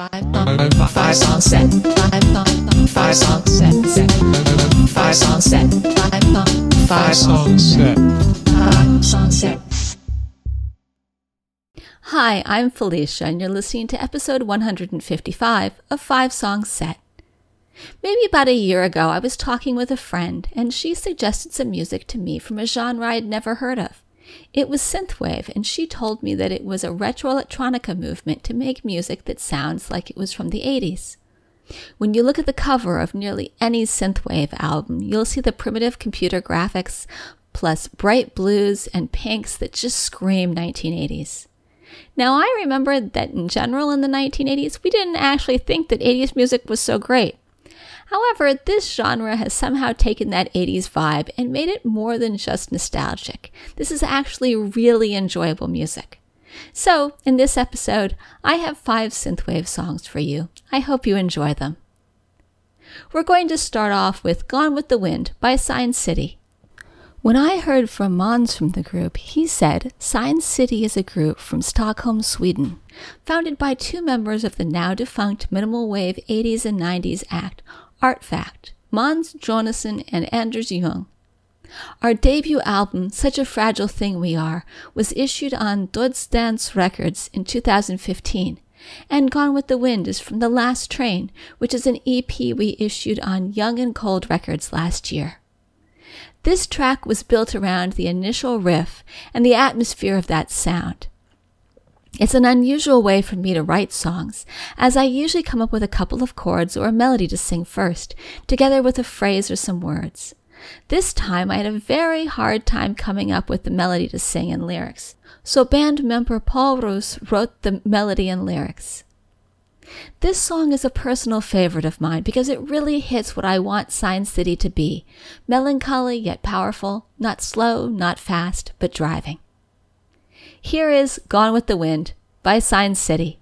five, five song set, five song, set, five song set, five five song set, five song set. Hi, I'm Felicia, and you're listening to episode 155 of Five Song Set. Maybe about a year ago, I was talking with a friend, and she suggested some music to me from a genre I'd never heard of. It was synthwave, and she told me that it was a retro electronica movement to make music that sounds like it was from the 80s. When you look at the cover of nearly any synthwave album, you'll see the primitive computer graphics plus bright blues and pinks that just scream 1980s. Now, I remember that in general in the 1980s, we didn't actually think that 80s music was so great. However, this genre has somehow taken that 80s vibe and made it more than just nostalgic. This is actually really enjoyable music. So, in this episode, I have five synthwave songs for you. I hope you enjoy them. We're going to start off with Gone with the Wind by Sign City. When I heard from Mons from the group, he said Sign City is a group from Stockholm, Sweden, founded by two members of the now defunct minimal wave 80s and 90s act Artfact, Mons Jonasson and Anders Ljung. Our debut album, Such a Fragile Thing We Are, was issued on Dödsdans Records in 2015, and Gone with the Wind is from The Last Train, which is an EP we issued on Young and Cold Records last year. This track was built around the initial riff and the atmosphere of that sound. It's an unusual way for me to write songs, as I usually come up with a couple of chords or a melody to sing first, together with a phrase or some words. This time I had a very hard time coming up with the melody to sing and lyrics, so band member Paul Roos wrote the melody and lyrics. This song is a personal favorite of mine because it really hits what I want Sign City to be melancholy yet powerful, not slow, not fast, but driving. Here is Gone with the Wind by Sign City.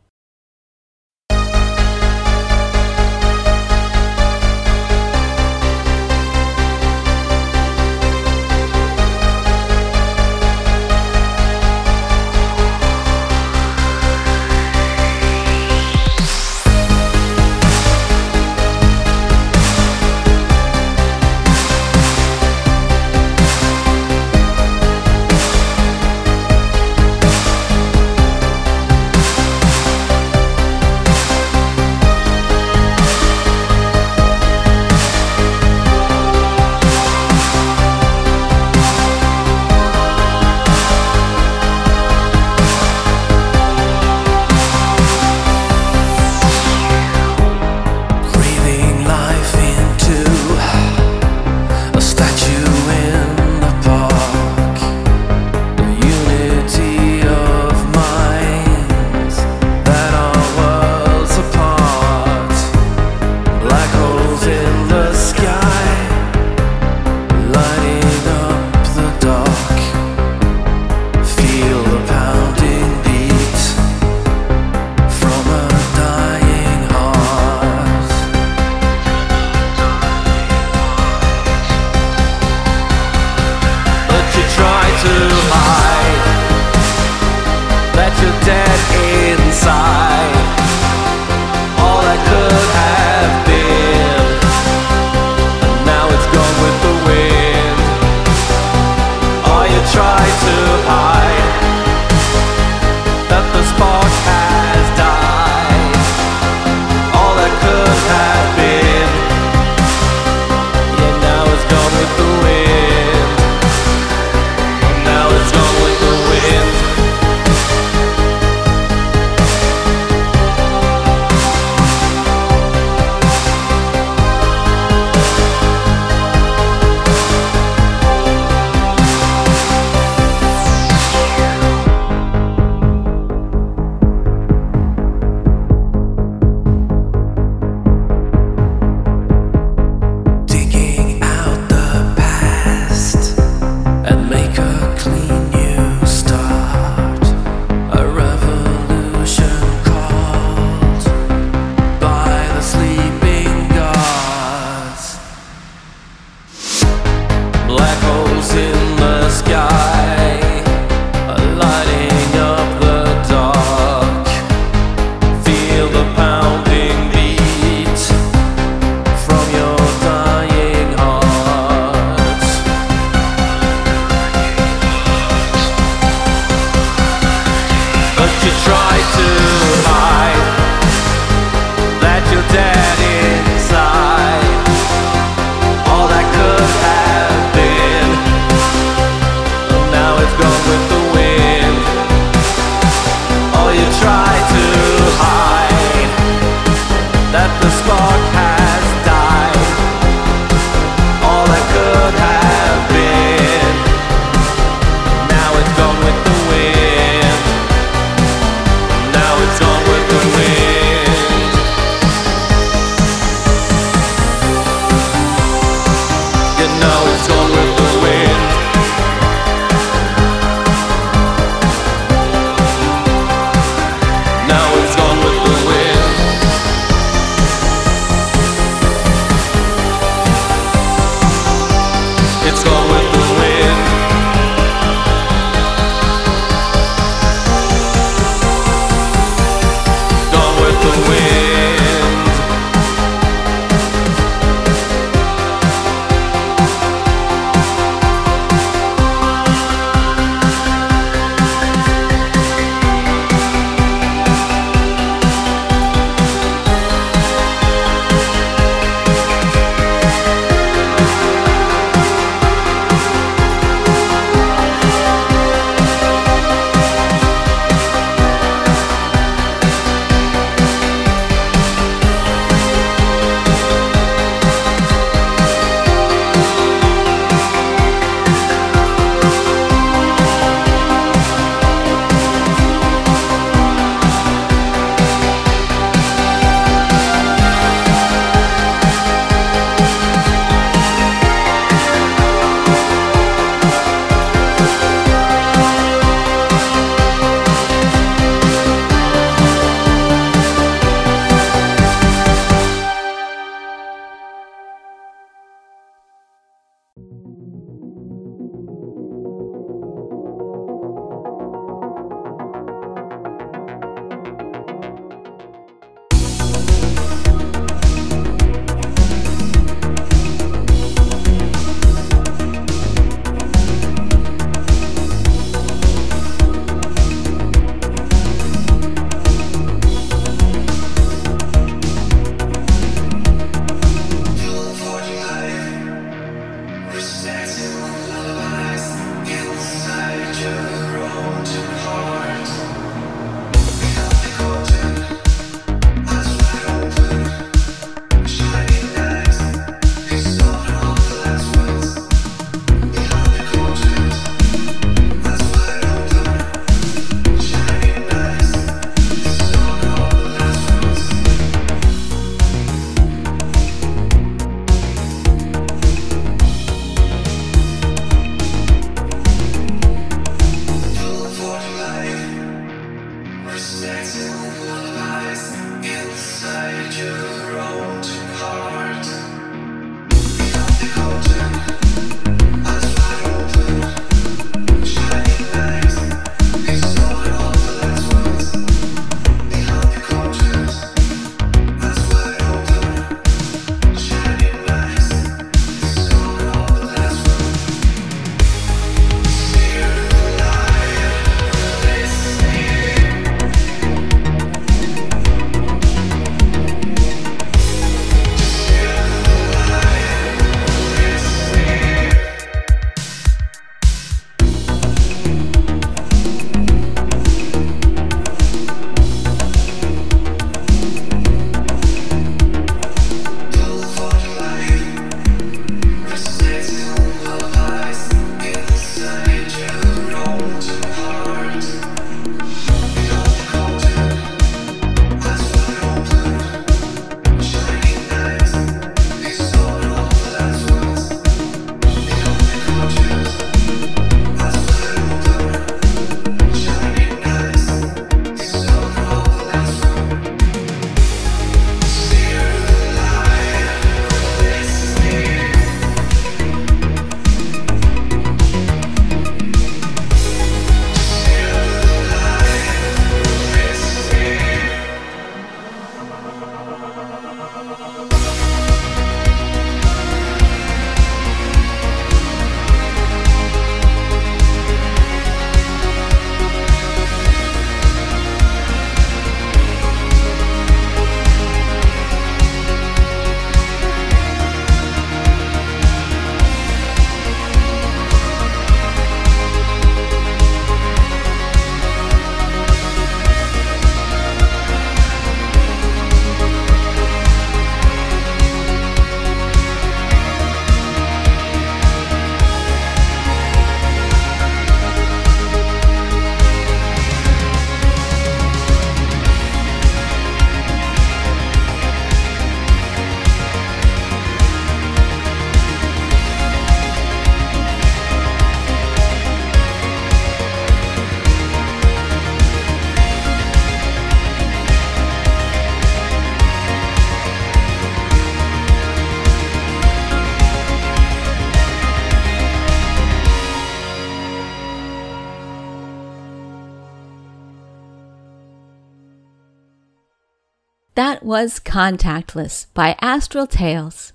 Was Contactless by Astral Tales.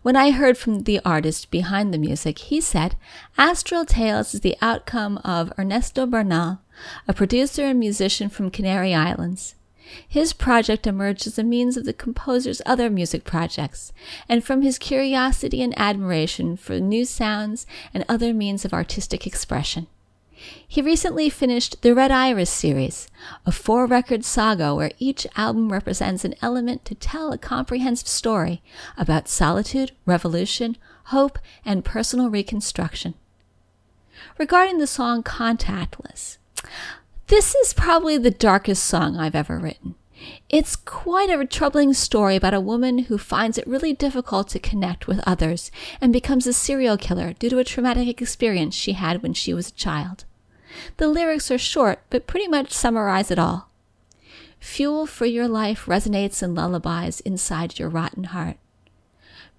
When I heard from the artist behind the music, he said Astral Tales is the outcome of Ernesto Bernal, a producer and musician from Canary Islands. His project emerged as a means of the composer's other music projects, and from his curiosity and admiration for new sounds and other means of artistic expression. He recently finished the Red Iris series, a four record saga where each album represents an element to tell a comprehensive story about solitude, revolution, hope, and personal reconstruction. Regarding the song Contactless, this is probably the darkest song I've ever written. It's quite a troubling story about a woman who finds it really difficult to connect with others and becomes a serial killer due to a traumatic experience she had when she was a child. The lyrics are short, but pretty much summarize it all. Fuel for your life resonates in lullabies inside your rotten heart.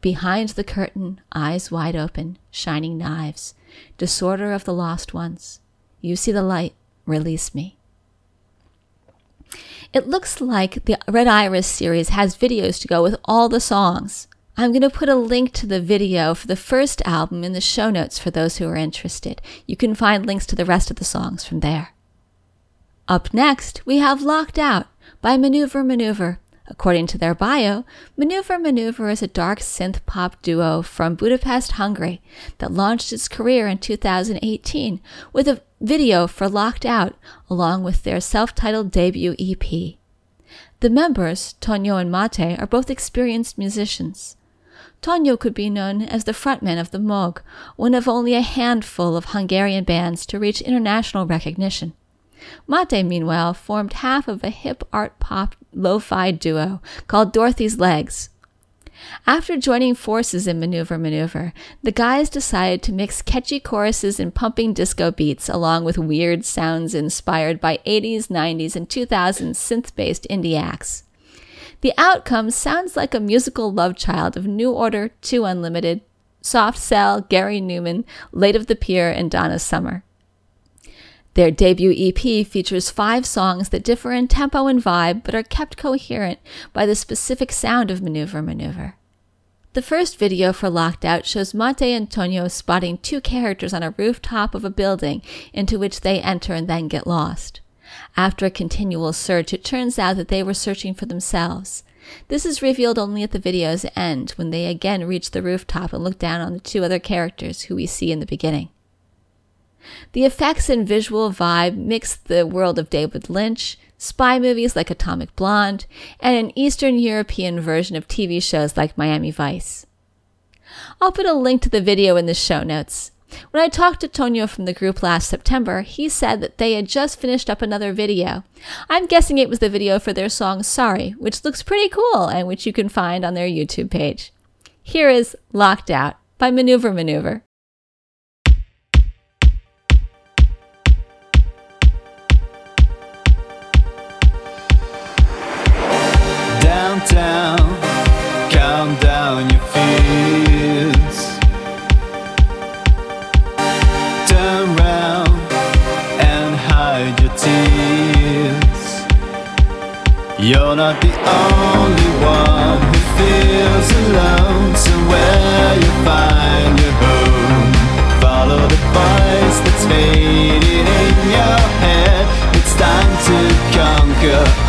Behind the curtain, eyes wide open, shining knives, disorder of the lost ones. You see the light, release me. It looks like the Red Iris series has videos to go with all the songs. I'm going to put a link to the video for the first album in the show notes for those who are interested. You can find links to the rest of the songs from there. Up next, we have Locked Out by Maneuver Maneuver. According to their bio, Maneuver Maneuver is a dark synth pop duo from Budapest, Hungary that launched its career in 2018 with a video for Locked Out along with their self titled debut EP. The members, Tonio and Mate, are both experienced musicians. Tonio could be known as the frontman of the Moog, one of only a handful of Hungarian bands to reach international recognition. Mate, meanwhile, formed half of a hip art pop lo fi duo called Dorothy's Legs. After joining forces in Maneuver Maneuver, the guys decided to mix catchy choruses and pumping disco beats along with weird sounds inspired by 80s, 90s, and 2000s synth based indie acts. The outcome sounds like a musical love child of New Order, 2 Unlimited, Soft Cell, Gary Numan, Late of the Pier, and Donna Summer. Their debut EP features five songs that differ in tempo and vibe but are kept coherent by the specific sound of Maneuver Maneuver. The first video for Locked Out shows Monte Antonio spotting two characters on a rooftop of a building into which they enter and then get lost. After a continual search, it turns out that they were searching for themselves. This is revealed only at the video's end when they again reach the rooftop and look down on the two other characters who we see in the beginning. The effects and visual vibe mix the world of David Lynch, spy movies like Atomic Blonde, and an Eastern European version of TV shows like Miami Vice. I'll put a link to the video in the show notes. When I talked to Tonio from the group last September, he said that they had just finished up another video. I'm guessing it was the video for their song Sorry, which looks pretty cool and which you can find on their YouTube page. Here is Locked Out by Maneuver Maneuver. downtown, down your You're not the only one who feels alone. Somewhere you find your home. Follow the voice that's fading in your head. It's time to conquer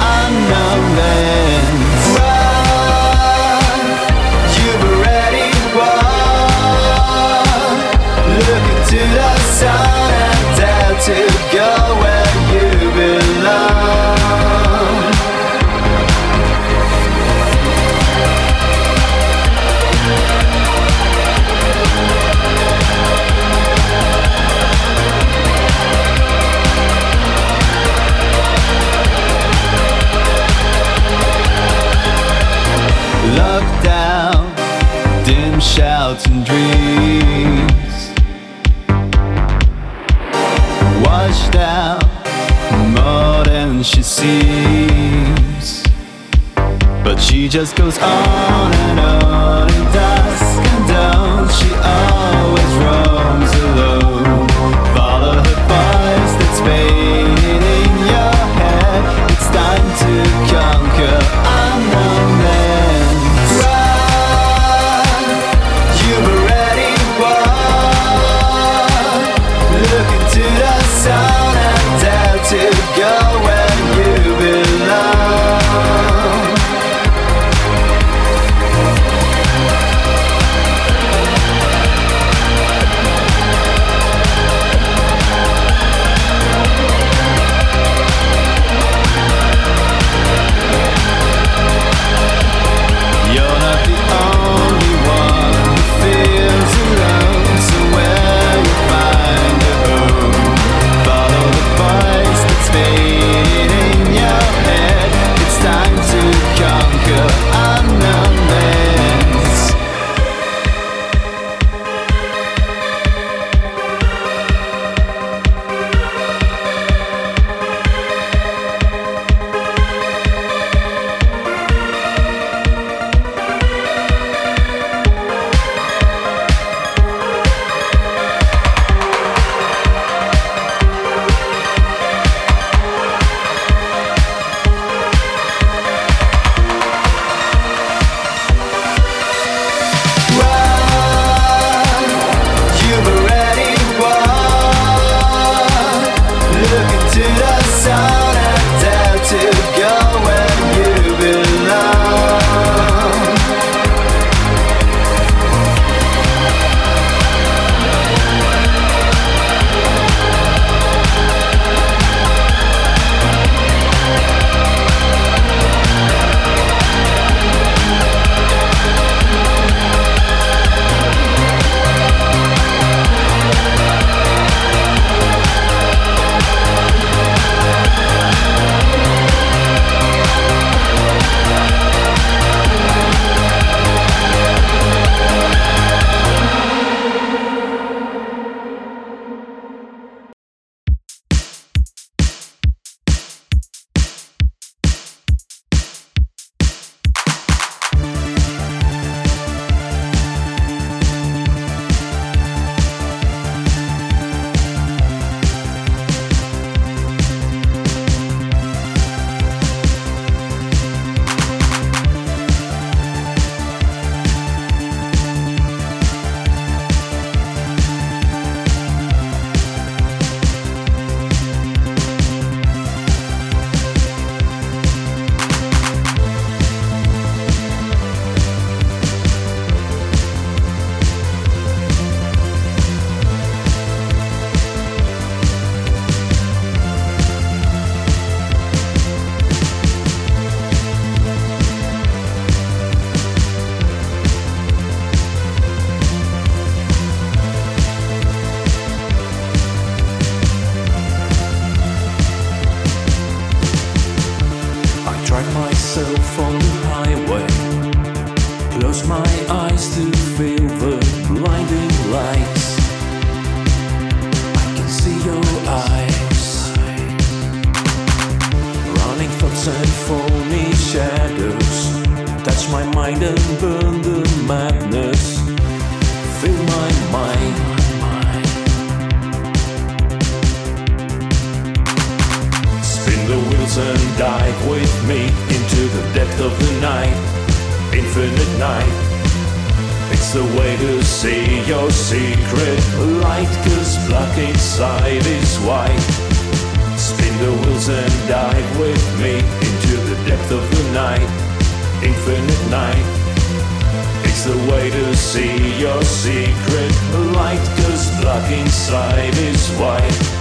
and dive with me into the depth of the night. Infinite night. It's the way to see your secret light, cause black inside is white.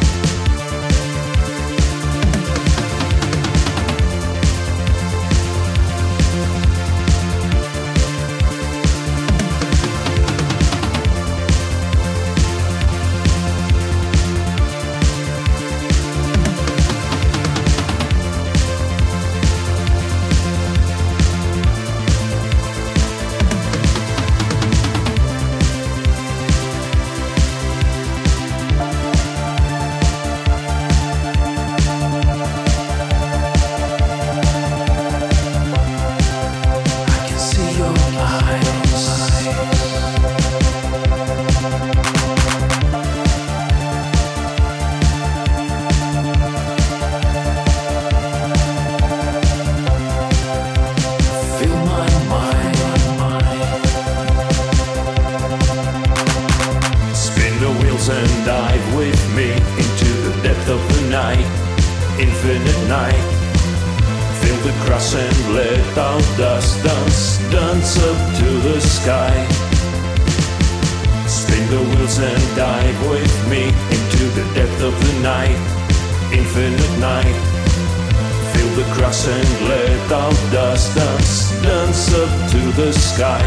The sky.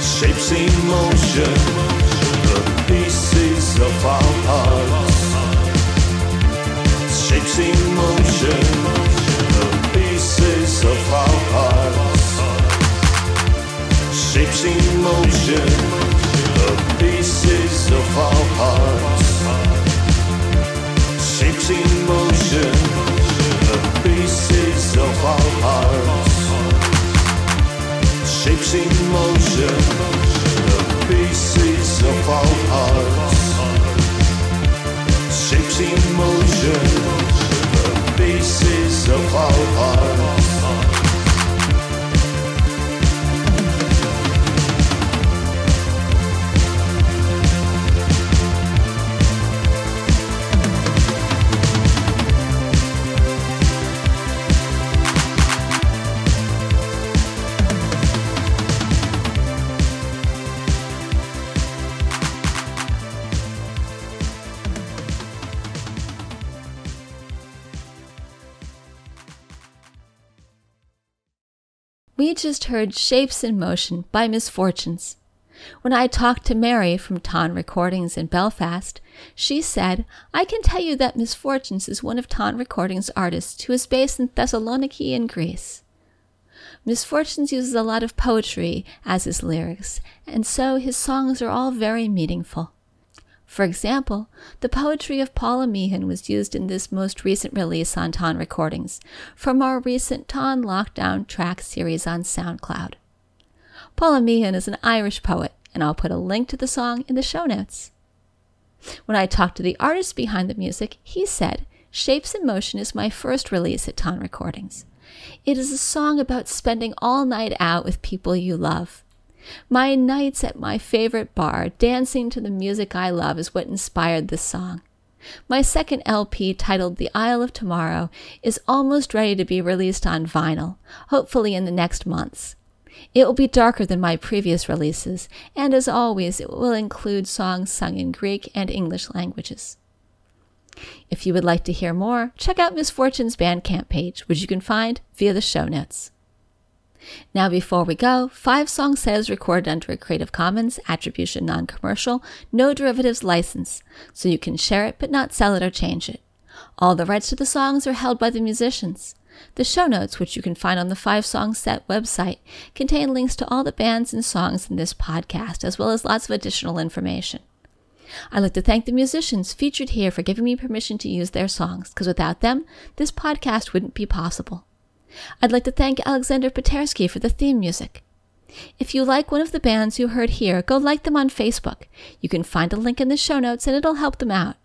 Shapes in motion, the pieces of our hearts. Shapes in motion, the pieces of our Shapes in motion, the pieces of our hearts. Shapes in motion, the pieces of our hearts. Shapes in motion, the pieces of our hearts. Shapes in motion, the pieces of our hearts. We just heard Shapes in Motion by Misfortunes. When I talked to Mary from Tonn Recordings in Belfast, she said, I can tell you that Misfortunes is one of Tonn Recordings' artists who is based in Thessaloniki in Greece. Misfortunes uses a lot of poetry as his lyrics, and so his songs are all very meaningful. For example, the poetry of Paula Meehan was used in this most recent release on Tonn Recordings from our recent Tonn Lockdown track series on SoundCloud. Paula Meehan is an Irish poet, and I'll put a link to the song in the show notes. When I talked to the artist behind the music, he said, Shapes in Motion is my first release at Tonn Recordings. It is a song about spending all night out with people you love. My nights at my favorite bar, dancing to the music I love, is what inspired this song. My second LP, titled The Isle of Tomorrow, is almost ready to be released on vinyl, hopefully in the next months. It will be darker than my previous releases, and as always, it will include songs sung in Greek and English languages. If you would like to hear more, check out Misfortune's Bandcamp page, which you can find via the show notes. Now, before we go, Five Song is recorded under a Creative Commons Attribution Non Commercial, No Derivatives license, so you can share it but not sell it or change it. All the rights to the songs are held by the musicians. The show notes, which you can find on the Five Song Set website, contain links to all the bands and songs in this podcast, as well as lots of additional information. I'd like to thank the musicians featured here for giving me permission to use their songs, because without them, this podcast wouldn't be possible. I'd like to thank Alexander Patersky for the theme music. If you like one of the bands you heard here, go like them on Facebook. You can find a link in the show notes and it'll help them out.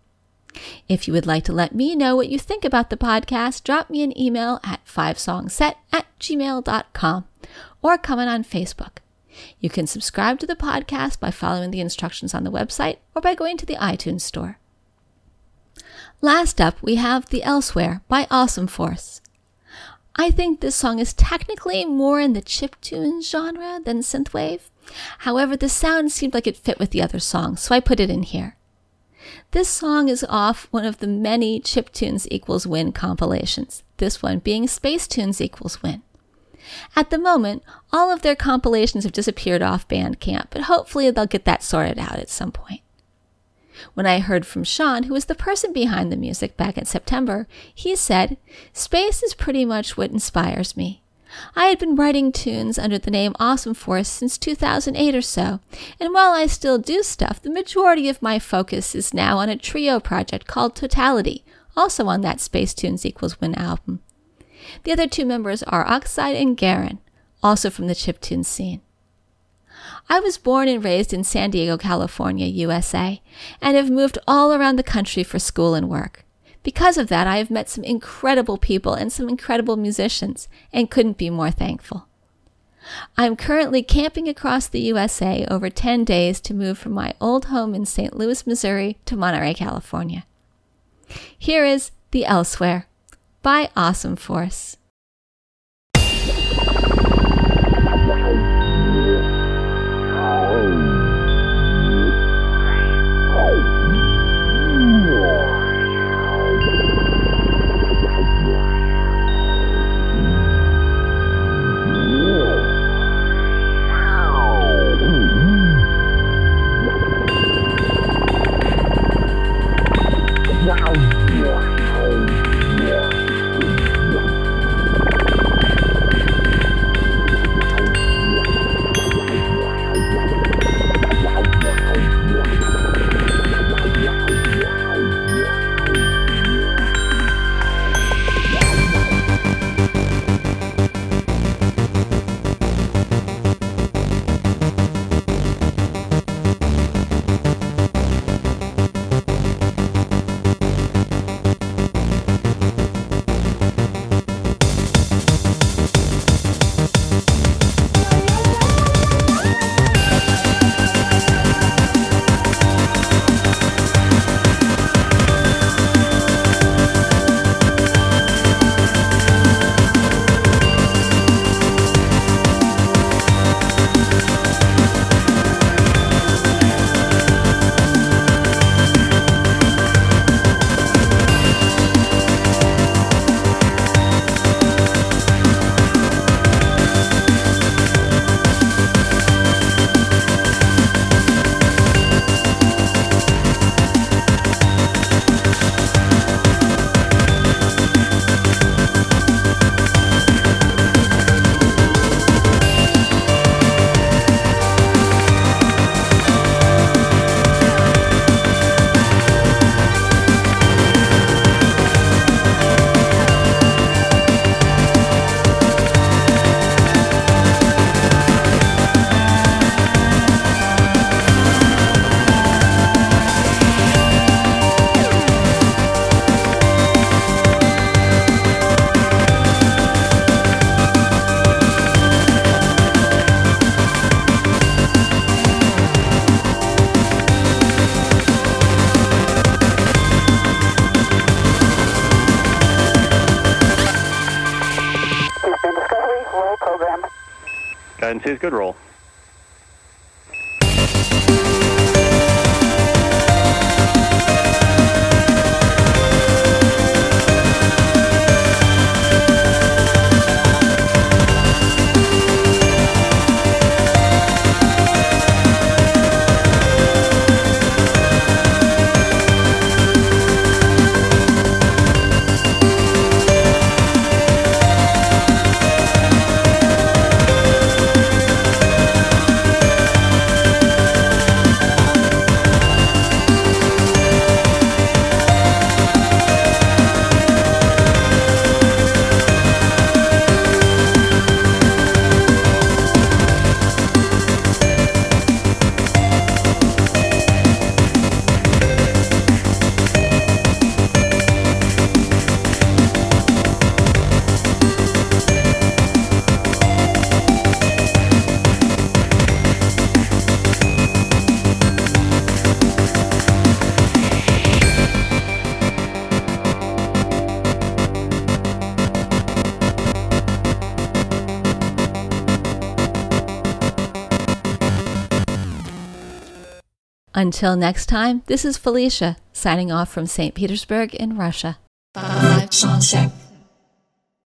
If you would like to let me know what you think about the podcast, drop me an email at fivesongset at gmail.com or comment on Facebook. You can subscribe to the podcast by following the instructions on the website or by going to the iTunes store. Last up, we have The Elsewhere by Awesome Force. I think this song is technically more in the chip chiptune genre than synthwave. However, the sound seemed like it fit with the other song, so I put it in here. This song is off one of the many chiptunes equals win compilations, this one being Space Tunes equals win. At the moment, all of their compilations have disappeared off Bandcamp, but hopefully they'll get that sorted out at some point. When I heard from Sean, who was the person behind the music back in September, he said, Space is pretty much what inspires me. I had been writing tunes under the name Awesome Force since 2008 or so, and while I still do stuff, the majority of my focus is now on a trio project called Totality, also on that Space Tunes Equals Win album. The other two members are Oxide and Garen, also from the chiptune scene. I was born and raised in San Diego, California, USA, and have moved all around the country for school and work. Because of that, I have met some incredible people and some incredible musicians, and couldn't be more thankful. I am currently camping across the USA over 10 days to move from my old home in St. Louis, Missouri to Monterey, California. Here is The Elsewhere by Awesome Force. Until next time, this is Felicia signing off from St. Petersburg in Russia.